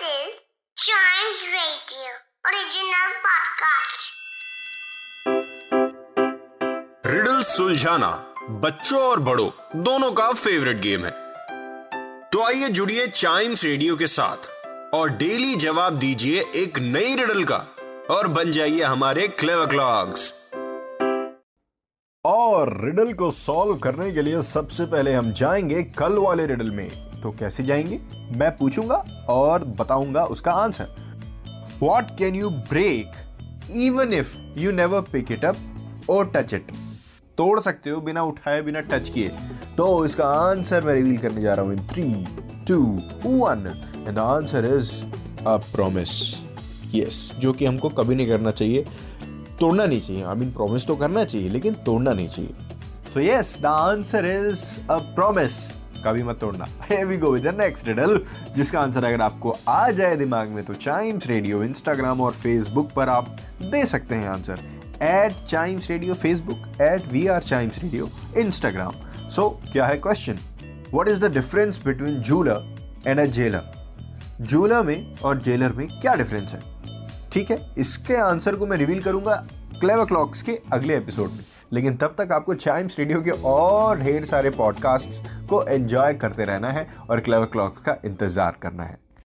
This is Chimes Radio original podcast. Riddle सुलझाना बच्चों और बड़ों दोनों का फेवरेट गेम है। तो आइए जुड़िए चाइम्स रेडियो के साथ और डेली जवाब दीजिए एक नई रिडल का और बन जाइए हमारे क्लेवर क्लॉक्स और रिडल को सॉल्व करने के लिए सबसे पहले हम जाएँगे कल वाले रिडल में। तो कैसे जाएँगे? मैं पूछूँगा और बताऊँगा उसका answer. What can you break even if you never pick it up और टच इट तोड़ सकते हो, बिना उठाए, बिना टच किए। तो इसका आंसर मैं रिवील करने जा रहा हूँ in three two one and answer is a promise yes जो कि हमको कभी नहीं करना चाहिए। तोड़ना नहीं चाहिए। आई मीन प्रॉमिस तो करना चाहिए, लेकिन तोड़ना नहीं चाहिए। So yes the answer is a promise कभी मत तोड़ना। We go with next riddle जिसका आंसर अगर आपको आ जाए दिमाग में तो चाइम्स रेडियो इंस्टाग्राम और फेसबुक पर आप दे सकते हैं answer at Chimes Radio Facebook at we are Chimes Radio Instagram so क्या है question what is the difference between jeweller and a jailer jeweller में और जेलर में क्या डिफरेंस है? ठीक है, इसके आंसर को मैं रिवील करूँगा क्लेवर क्लॉक्स के अगले एपिसोड में। लेकिन तब तक आपको चाइम्स रेडियो के और ढेर सारे पॉडकास्ट्स को एंजॉय करते रहना है और क्लेवर क्लॉक्स का इंतज़ार करना है।